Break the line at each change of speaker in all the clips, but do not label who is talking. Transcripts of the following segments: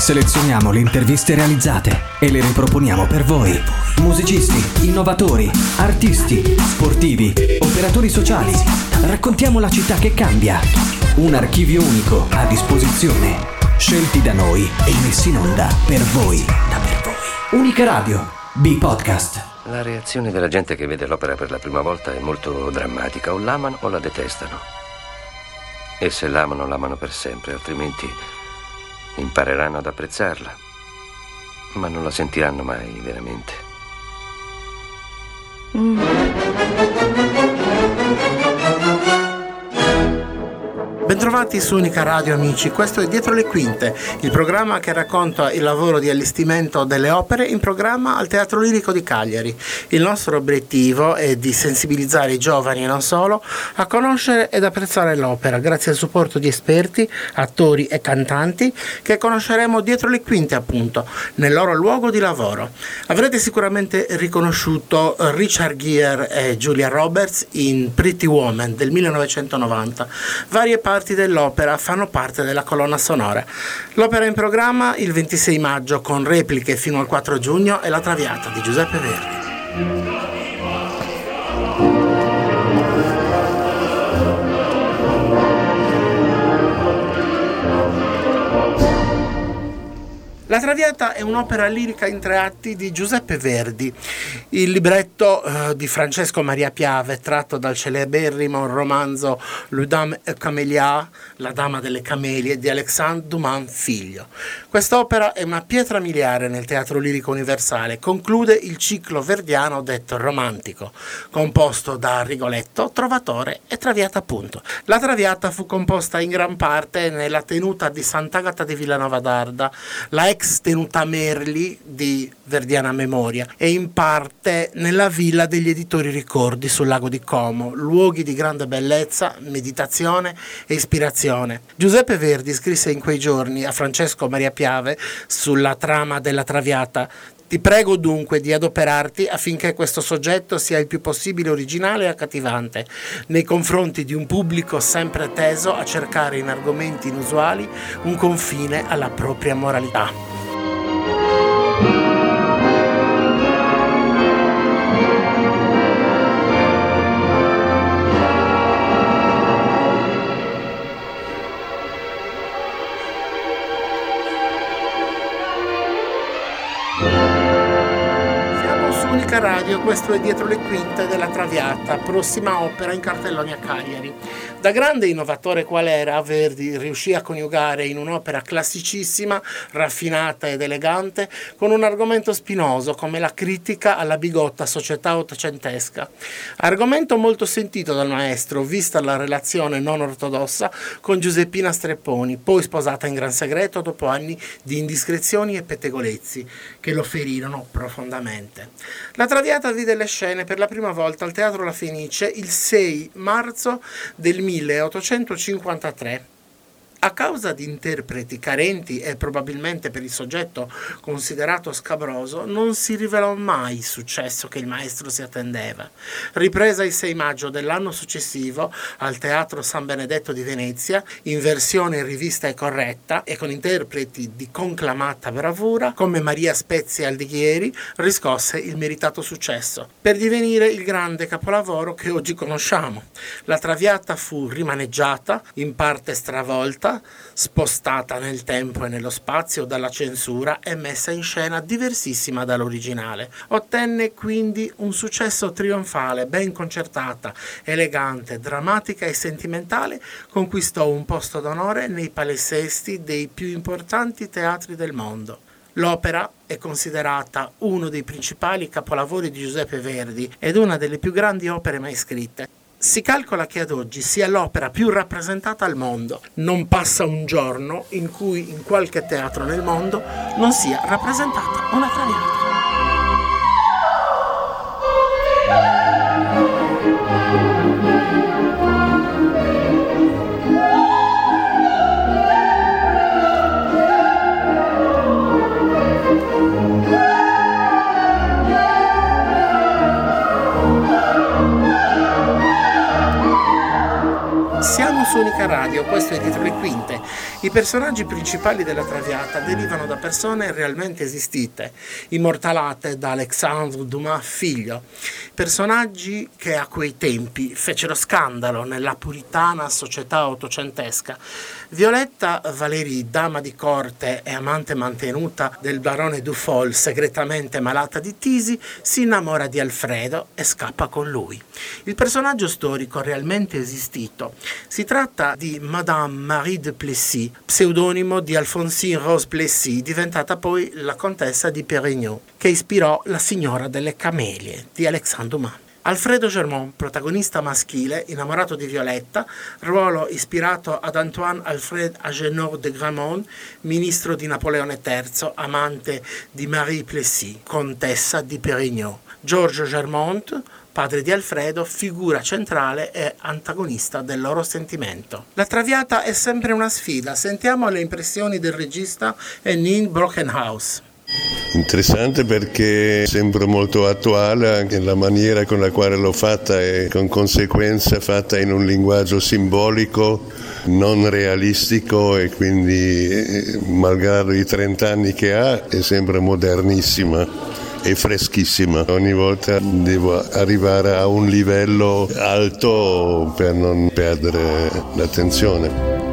Selezioniamo le interviste realizzate e le riproponiamo per voi. Musicisti, innovatori, artisti, sportivi, operatori sociali. Raccontiamo la città che cambia. Un archivio unico a disposizione. Scelti da noi e messi in onda per voi. Unica Radio. B-Podcast.
La reazione della gente che vede l'opera per la prima volta è molto drammatica. O l'amano o la detestano. E se l'amano, l'amano per sempre, altrimenti impareranno ad apprezzarla. Ma non la sentiranno mai veramente.
Bentrovati su Unica Radio amici, questo è Dietro le Quinte, il programma che racconta il lavoro di allestimento delle opere in programma al Teatro Lirico di Cagliari. Il nostro obiettivo è di sensibilizzare i giovani e non solo a conoscere ed apprezzare l'opera grazie al supporto di esperti, attori e cantanti che conosceremo dietro le quinte appunto, nel loro luogo di lavoro. Avrete sicuramente riconosciuto Richard Gere e Julia Roberts in Pretty Woman del 1990. Varie parti dell'opera fanno parte della colonna sonora. L'opera è in programma il 26 maggio con repliche fino al 4 giugno e La Traviata di Giuseppe Verdi. La Traviata è un'opera lirica in tre atti di Giuseppe Verdi. Il libretto eh, di Francesco Maria Piave, tratto dal celeberrimo romanzo Le Dame Camélia, La Dama delle Camelie, di Alexandre Dumas figlio. Quest'opera è una pietra miliare nel teatro lirico universale. Conclude il ciclo verdiano detto romantico, composto da Rigoletto, Trovatore e Traviata appunto. La Traviata fu composta in gran parte nella tenuta di Sant'Agata di Villanova d'Arda, la ex tenuta Merli di Verdiana Memoria e in parte nella villa degli editori Ricordi sul lago di Como, luoghi di grande bellezza, meditazione e ispirazione. Giuseppe Verdi scrisse in quei giorni a Francesco Maria Piave sulla trama della Traviata ti prego dunque di adoperarti affinché questo soggetto sia il più possibile originale e accattivante nei confronti di un pubblico sempre teso a cercare in argomenti inusuali un confine alla propria moralità. Unica Radio, questo è Dietro le quinte della Traviata, prossima opera in cartelloni a Cagliari. Da grande innovatore qual era, Verdi riuscì a coniugare in un'opera classicissima, raffinata ed elegante, con un argomento spinoso come la critica alla bigotta società ottocentesca. Argomento molto sentito dal maestro, vista la relazione non ortodossa con Giuseppina Strepponi, poi sposata in gran segreto dopo anni di indiscrezioni e pettegolezzi che lo ferirono profondamente. La Traviata vide le scene per la prima volta al Teatro La Fenice il 6 marzo del 1853. A causa di interpreti carenti e probabilmente per il soggetto considerato scabroso, non si rivelò mai il successo che il maestro si attendeva. Ripresa il 6 maggio dell'anno successivo al Teatro San Benedetto di Venezia, in versione rivista e corretta e con interpreti di conclamata bravura, come Maria Spezia Aldighieri, riscosse il meritato successo, per divenire il grande capolavoro che oggi conosciamo. La Traviata fu rimaneggiata, in parte stravolta, spostata nel tempo e nello spazio dalla censura e messa in scena diversissima dall'originale. Ottenne quindi un successo trionfale, ben concertata, elegante, drammatica e sentimentale, conquistò un posto d'onore nei palinsesti dei più importanti teatri del mondo. L'opera è considerata uno dei principali capolavori di Giuseppe Verdi ed una delle più grandi opere mai scritte. Si calcola che ad oggi sia l'opera più rappresentata al mondo. Non passa un giorno in cui in qualche teatro nel mondo non sia rappresentata una traviata. Su Unica Radio, questo è Dietro le Quinte. I personaggi principali della Traviata derivano da persone realmente esistite, immortalate da Alexandre Dumas figlio. Personaggi che a quei tempi fecero scandalo nella puritana società ottocentesca. Violetta Valérie, dama di corte e amante mantenuta del barone Dufol, segretamente malata di tisi, si innamora di Alfredo e scappa con lui. Il personaggio storico realmente esistito si tratta di Madame Marie de Plessis, pseudonimo di Alphonsine Rose Plessis, diventata poi la contessa di Pérignon, che ispirò La signora delle camelie di Alexandre Dumas. Alfredo Germont, protagonista maschile, innamorato di Violetta, ruolo ispirato ad Antoine Alfred Agenor de Gramont, ministro di Napoleone III, amante di Marie Plessis, contessa di Pérignon. Giorgio Germont, padre di Alfredo, figura centrale e antagonista del loro sentimento. La Traviata è sempre una sfida, sentiamo le impressioni del regista Enin Brokenhouse.
Interessante perché sembra molto attuale anche la maniera con la quale l'ho fatta e con conseguenza fatta in un linguaggio simbolico non realistico e quindi eh, malgrado i 30 anni che ha è sempre modernissima e freschissima. Ogni volta devo arrivare a un livello alto per non perdere l'attenzione.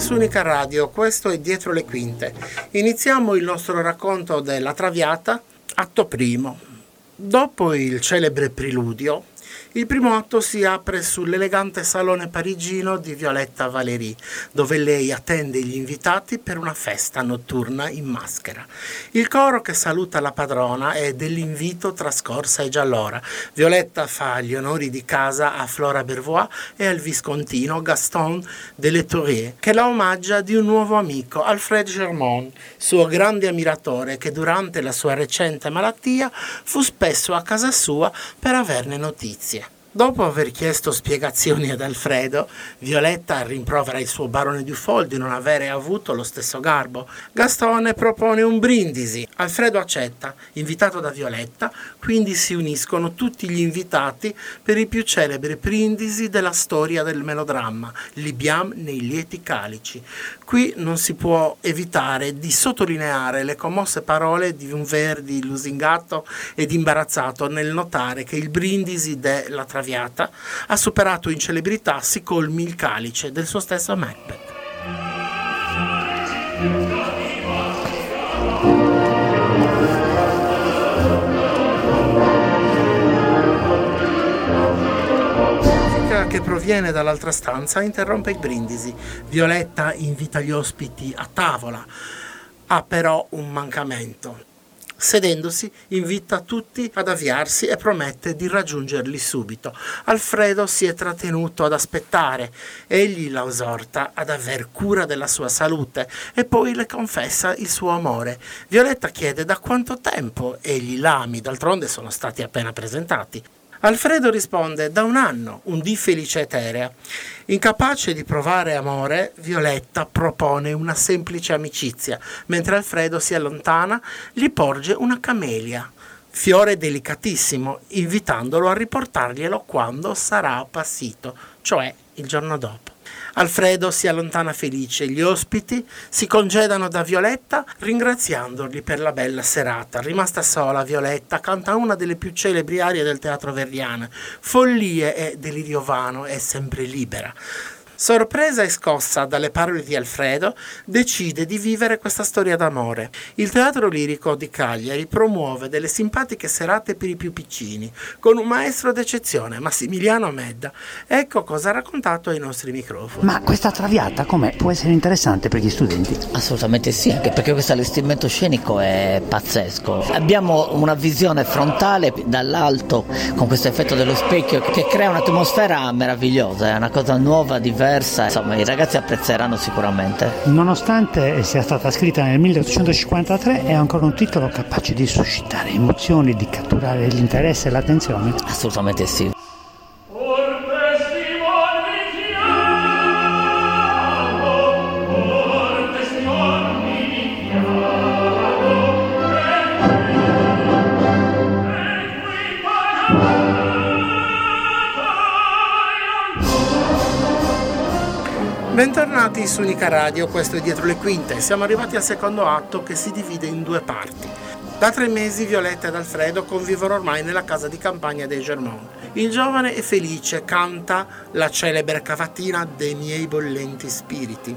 Su Unica Radio, questo è Dietro le Quinte. Iniziamo il nostro racconto della Traviata, atto primo. Dopo il celebre preludio, il primo atto si apre sull'elegante salone parigino di Violetta Valéry, dove lei attende gli invitati per una festa notturna in maschera. Il coro che saluta la padrona è dell'invito trascorsa e già allora. Violetta fa gli onori di casa a Flora Bervois e al viscontino Gaston de Letourie, che la omaggia di un nuovo amico, Alfred Germont, suo grande ammiratore che durante la sua recente malattia fu spesso a casa sua per averne notizie. Dopo aver chiesto spiegazioni ad Alfredo, Violetta rimprovera il suo barone Dufol di non avere avuto lo stesso garbo. Gastone propone un brindisi. Alfredo accetta, invitato da Violetta, quindi si uniscono tutti gli invitati per i più celebri brindisi della storia del melodramma, Libiam nei lieti calici. Qui non si può evitare di sottolineare le commosse parole di un Verdi lusingato ed imbarazzato nel notare che il brindisi della traviata Traviata ha superato in celebrità si colmi il calice del suo stesso Macbeth. che proviene dall'altra stanza interrompe il brindisi. Violetta invita gli ospiti a tavola. Ha però un mancamento. Sedendosi, invita tutti ad avviarsi e promette di raggiungerli subito. Alfredo si è trattenuto ad aspettare. Egli la esorta ad aver cura della sua salute e poi le confessa il suo amore. Violetta chiede da quanto tempo egli l'ami, d'altronde sono stati appena presentati. Alfredo risponde da un anno, un di felice eterea. Incapace di provare amore, Violetta propone una semplice amicizia, mentre Alfredo si allontana, gli porge una camelia, fiore delicatissimo, invitandolo a riportarglielo quando sarà appassito, cioè il giorno dopo. Alfredo si allontana felice, gli ospiti si congedano da Violetta ringraziandoli per la bella serata. Rimasta sola, Violetta canta una delle più celebri arie del teatro verdiano, Follie e Delirio vano è sempre libera. Sorpresa e scossa dalle parole di Alfredo, decide di vivere questa storia d'amore. Il teatro lirico di Cagliari promuove delle simpatiche serate per i più piccini, con un maestro d'eccezione, Massimiliano Medda. Ecco cosa ha raccontato ai nostri microfoni.
Ma questa traviata com'è? Può essere interessante per gli studenti?
Assolutamente sì, anche perché questo allestimento scenico è pazzesco. Abbiamo una visione frontale dall'alto con questo effetto dello specchio che crea un'atmosfera meravigliosa, è una cosa nuova, diversa diversa, insomma i ragazzi apprezzeranno sicuramente.
Nonostante sia stata scritta nel 1853 è ancora un titolo capace di suscitare emozioni, di catturare l'interesse e l'attenzione?
Assolutamente sì.
Bentornati su Unica Radio, questo è Dietro le Quinte. Siamo arrivati al secondo atto che si divide in due parti. Da tre mesi Violetta ed Alfredo convivono ormai nella casa di campagna dei Germont. Il giovane è felice, canta la celebre cavatina dei miei bollenti spiriti.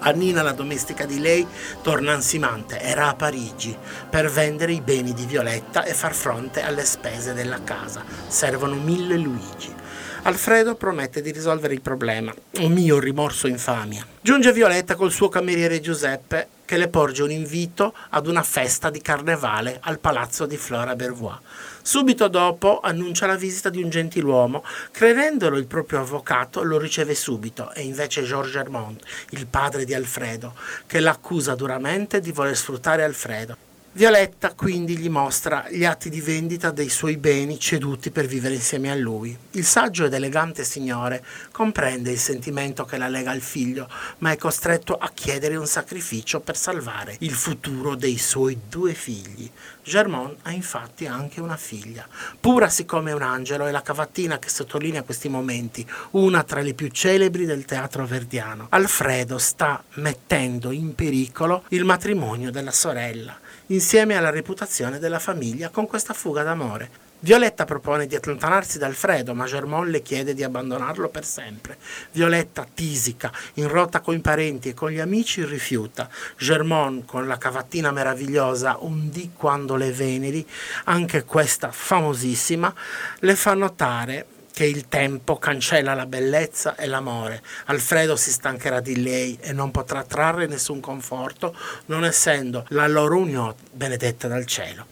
Annina, la domestica di lei, torna ansimante, era a Parigi, per vendere i beni di Violetta e far fronte alle spese della casa. Servono mille Luigi. Alfredo promette di risolvere il problema. Un mio rimorso infamia. Giunge Violetta col suo cameriere Giuseppe che le porge un invito ad una festa di carnevale al palazzo di Flora Bervois. Subito dopo annuncia la visita di un gentiluomo, credendolo il proprio avvocato lo riceve subito, è invece Georges Hermont, il padre di Alfredo, che l'accusa duramente di voler sfruttare Alfredo. Violetta quindi gli mostra gli atti di vendita dei suoi beni ceduti per vivere insieme a lui. Il saggio ed elegante signore comprende il sentimento che la lega al figlio, ma è costretto a chiedere un sacrificio per salvare il futuro dei suoi due figli. Germont ha infatti anche una figlia. Pura siccome un angelo è la cavattina che sottolinea questi momenti, una tra le più celebri del teatro verdiano. Alfredo sta mettendo in pericolo il matrimonio della sorella insieme alla reputazione della famiglia con questa fuga d'amore. Violetta propone di allontanarsi da Alfredo, ma Germont le chiede di abbandonarlo per sempre. Violetta tisica, in rotta con i parenti e con gli amici, rifiuta. Germont, con la cavattina meravigliosa Un dì quando le veneri, anche questa famosissima, le fa notare che il tempo cancella la bellezza e l'amore. Alfredo si stancherà di lei e non potrà trarre nessun conforto, non essendo la loro unione benedetta dal cielo.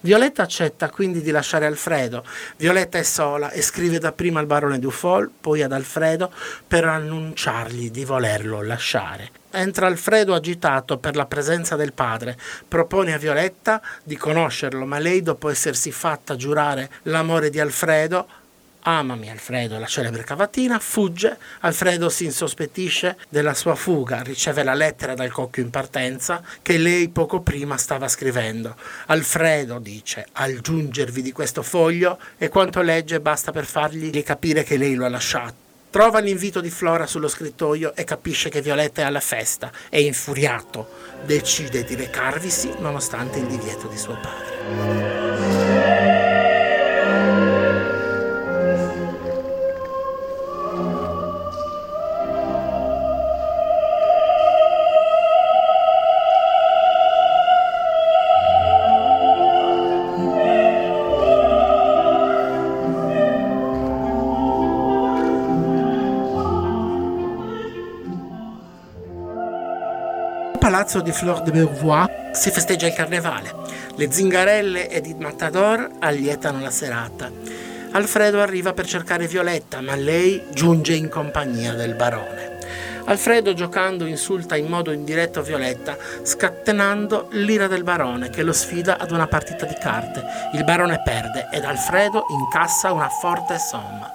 Violetta accetta quindi di lasciare Alfredo. Violetta è sola e scrive dapprima al barone Dufol, poi ad Alfredo, per annunciargli di volerlo lasciare. Entra Alfredo agitato per la presenza del padre, propone a Violetta di conoscerlo, ma lei, dopo essersi fatta giurare l'amore di Alfredo, Amami Alfredo, la celebre cavatina, fugge, Alfredo si insospettisce della sua fuga, riceve la lettera dal cocchio in partenza che lei poco prima stava scrivendo. Alfredo dice, al giungervi di questo foglio e quanto legge basta per fargli capire che lei lo ha lasciato. Trova l'invito di Flora sullo scrittoio e capisce che Violetta è alla festa e infuriato decide di recarvisi nonostante il divieto di suo padre. Palazzo di Fleur de Beauvoir si festeggia il carnevale. Le zingarelle ed i matador allietano la serata. Alfredo arriva per cercare Violetta, ma lei giunge in compagnia del barone. Alfredo giocando insulta in modo indiretto Violetta, scatenando l'ira del barone che lo sfida ad una partita di carte. Il barone perde ed Alfredo incassa una forte somma.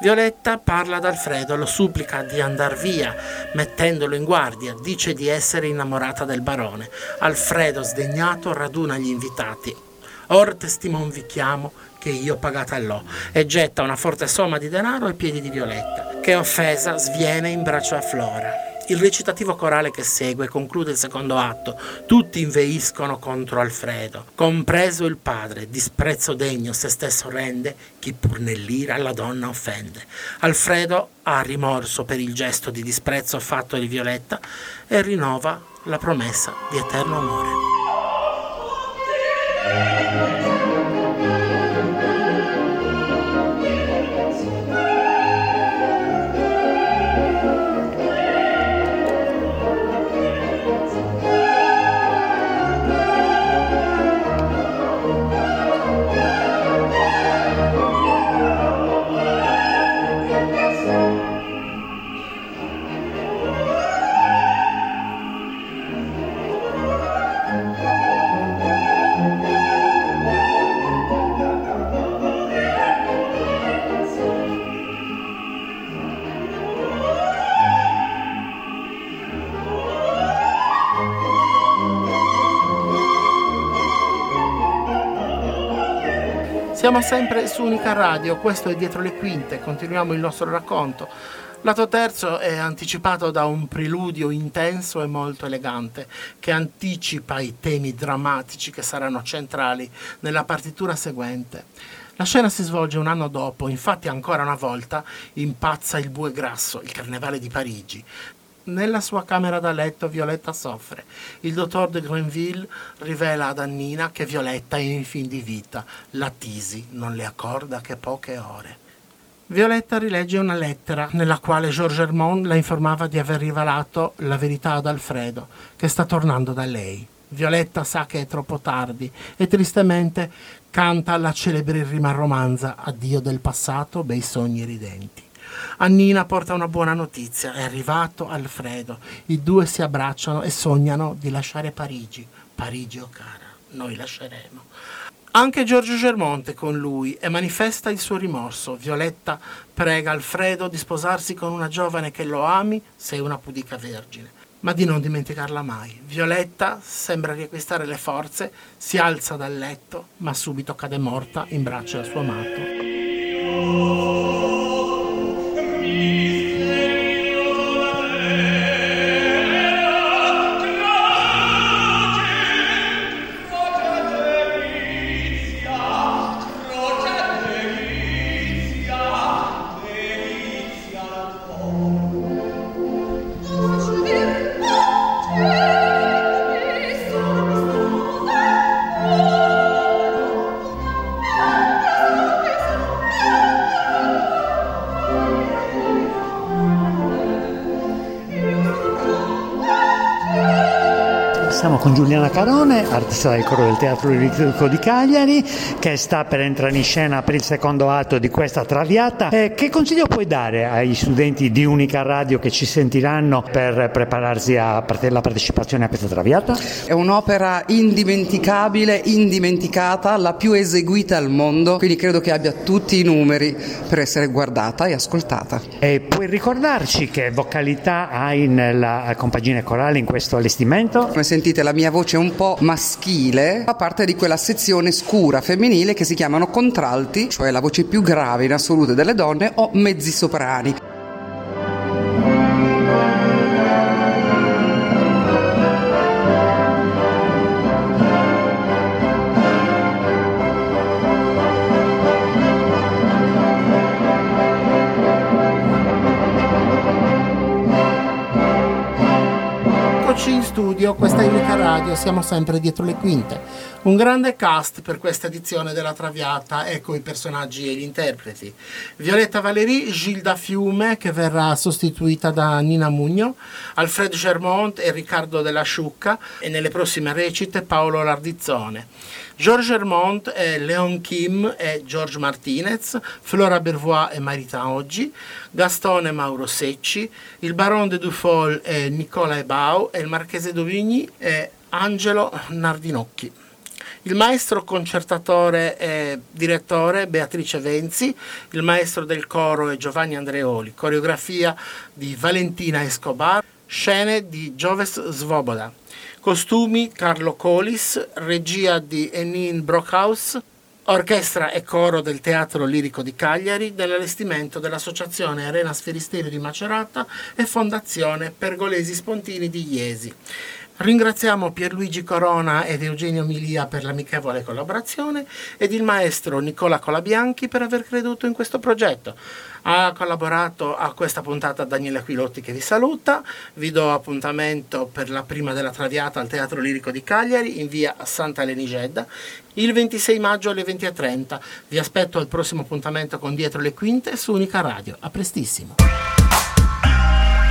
Violetta parla ad Alfredo, lo supplica di andar via, mettendolo in guardia, dice di essere innamorata del barone. Alfredo, sdegnato, raduna gli invitati. Or testimon vi chiamo che io pagata l'ho e getta una forte somma di denaro ai piedi di Violetta che offesa sviene in braccio a Flora. Il recitativo corale che segue conclude il secondo atto. Tutti inveiscono contro Alfredo, compreso il padre. Disprezzo degno se stesso rende, chi pur nell'ira la donna offende. Alfredo ha rimorso per il gesto di disprezzo fatto di Violetta e rinnova la promessa di eterno amore. Siamo sempre su Unica Radio, questo è Dietro le Quinte, continuiamo il nostro racconto. Lato terzo è anticipato da un preludio intenso e molto elegante che anticipa i temi drammatici che saranno centrali nella partitura seguente. La scena si svolge un anno dopo, infatti ancora una volta impazza il Bue Grasso, il carnevale di Parigi. Nella sua camera da letto Violetta soffre. Il dottor de Grenville rivela ad Annina che Violetta è in fin di vita. La tisi non le accorda che poche ore. Violetta rilegge una lettera nella quale Georges Hermont la informava di aver rivelato la verità ad Alfredo, che sta tornando da lei. Violetta sa che è troppo tardi e tristemente canta la celebre rima romanza Addio del passato, bei sogni ridenti. Annina porta una buona notizia, è arrivato Alfredo. I due si abbracciano e sognano di lasciare Parigi. Parigi, oh cara, noi lasceremo. Anche Giorgio Germonte con lui e manifesta il suo rimorso. Violetta prega Alfredo di sposarsi con una giovane che lo ami, sei una pudica vergine, ma di non dimenticarla mai. Violetta sembra riacquistare le forze, si alza dal letto, ma subito cade morta in braccio al suo amato.
Con Giuliana Carone, artista del coro del Teatro Lirico di Cagliari, che sta per entrare in scena per il secondo atto di questa Traviata. Eh, che consiglio puoi dare ai studenti di Unica Radio che ci sentiranno per prepararsi alla partecipazione a questa Traviata?
È un'opera indimenticabile, indimenticata, la più eseguita al mondo, quindi credo che abbia tutti i numeri per essere guardata e ascoltata.
E puoi ricordarci che vocalità hai nella compagine corale in questo allestimento?
Come sentite la mia voce un po' maschile fa parte di quella sezione scura femminile che si chiamano contralti, cioè la voce più grave in assoluto delle donne, o mezzi soprani.
Studio, questa è Unica Radio, siamo sempre dietro le quinte. Un grande cast per questa edizione della Traviata, ecco i personaggi e gli interpreti. Violetta Valéry, Gilda Fiume, che verrà sostituita da Nina Mugno, Alfred Germont e Riccardo della Sciucca e nelle prossime recite Paolo Lardizzone. Georges Hermont e Leon Kim e George Martinez, Flora Bervois e Marita Oggi, Gastone Mauro Secci, il Baron de Dufol e Nicola Ebau e il Marchese Dovigny e Angelo Nardinocchi. Il maestro concertatore e direttore Beatrice Venzi, il maestro del coro è Giovanni Andreoli, coreografia di Valentina Escobar, scene di Gioves Svoboda. Costumi Carlo Colis, regia di Enin Brockhaus, Orchestra e coro del Teatro Lirico di Cagliari nell'allestimento dell'Associazione Arena Sferisterio di Macerata e Fondazione Pergolesi Spontini di Iesi. Ringraziamo Pierluigi Corona ed Eugenio Milia per l'amichevole collaborazione ed il maestro Nicola Colabianchi per aver creduto in questo progetto. Ha collaborato a questa puntata Daniele Aquilotti che vi saluta. Vi do appuntamento per la prima della Traviata al Teatro Lirico di Cagliari in via Santa Lenigedda il 26 maggio alle 20.30. Vi aspetto al prossimo appuntamento con Dietro le Quinte su Unica Radio. A prestissimo.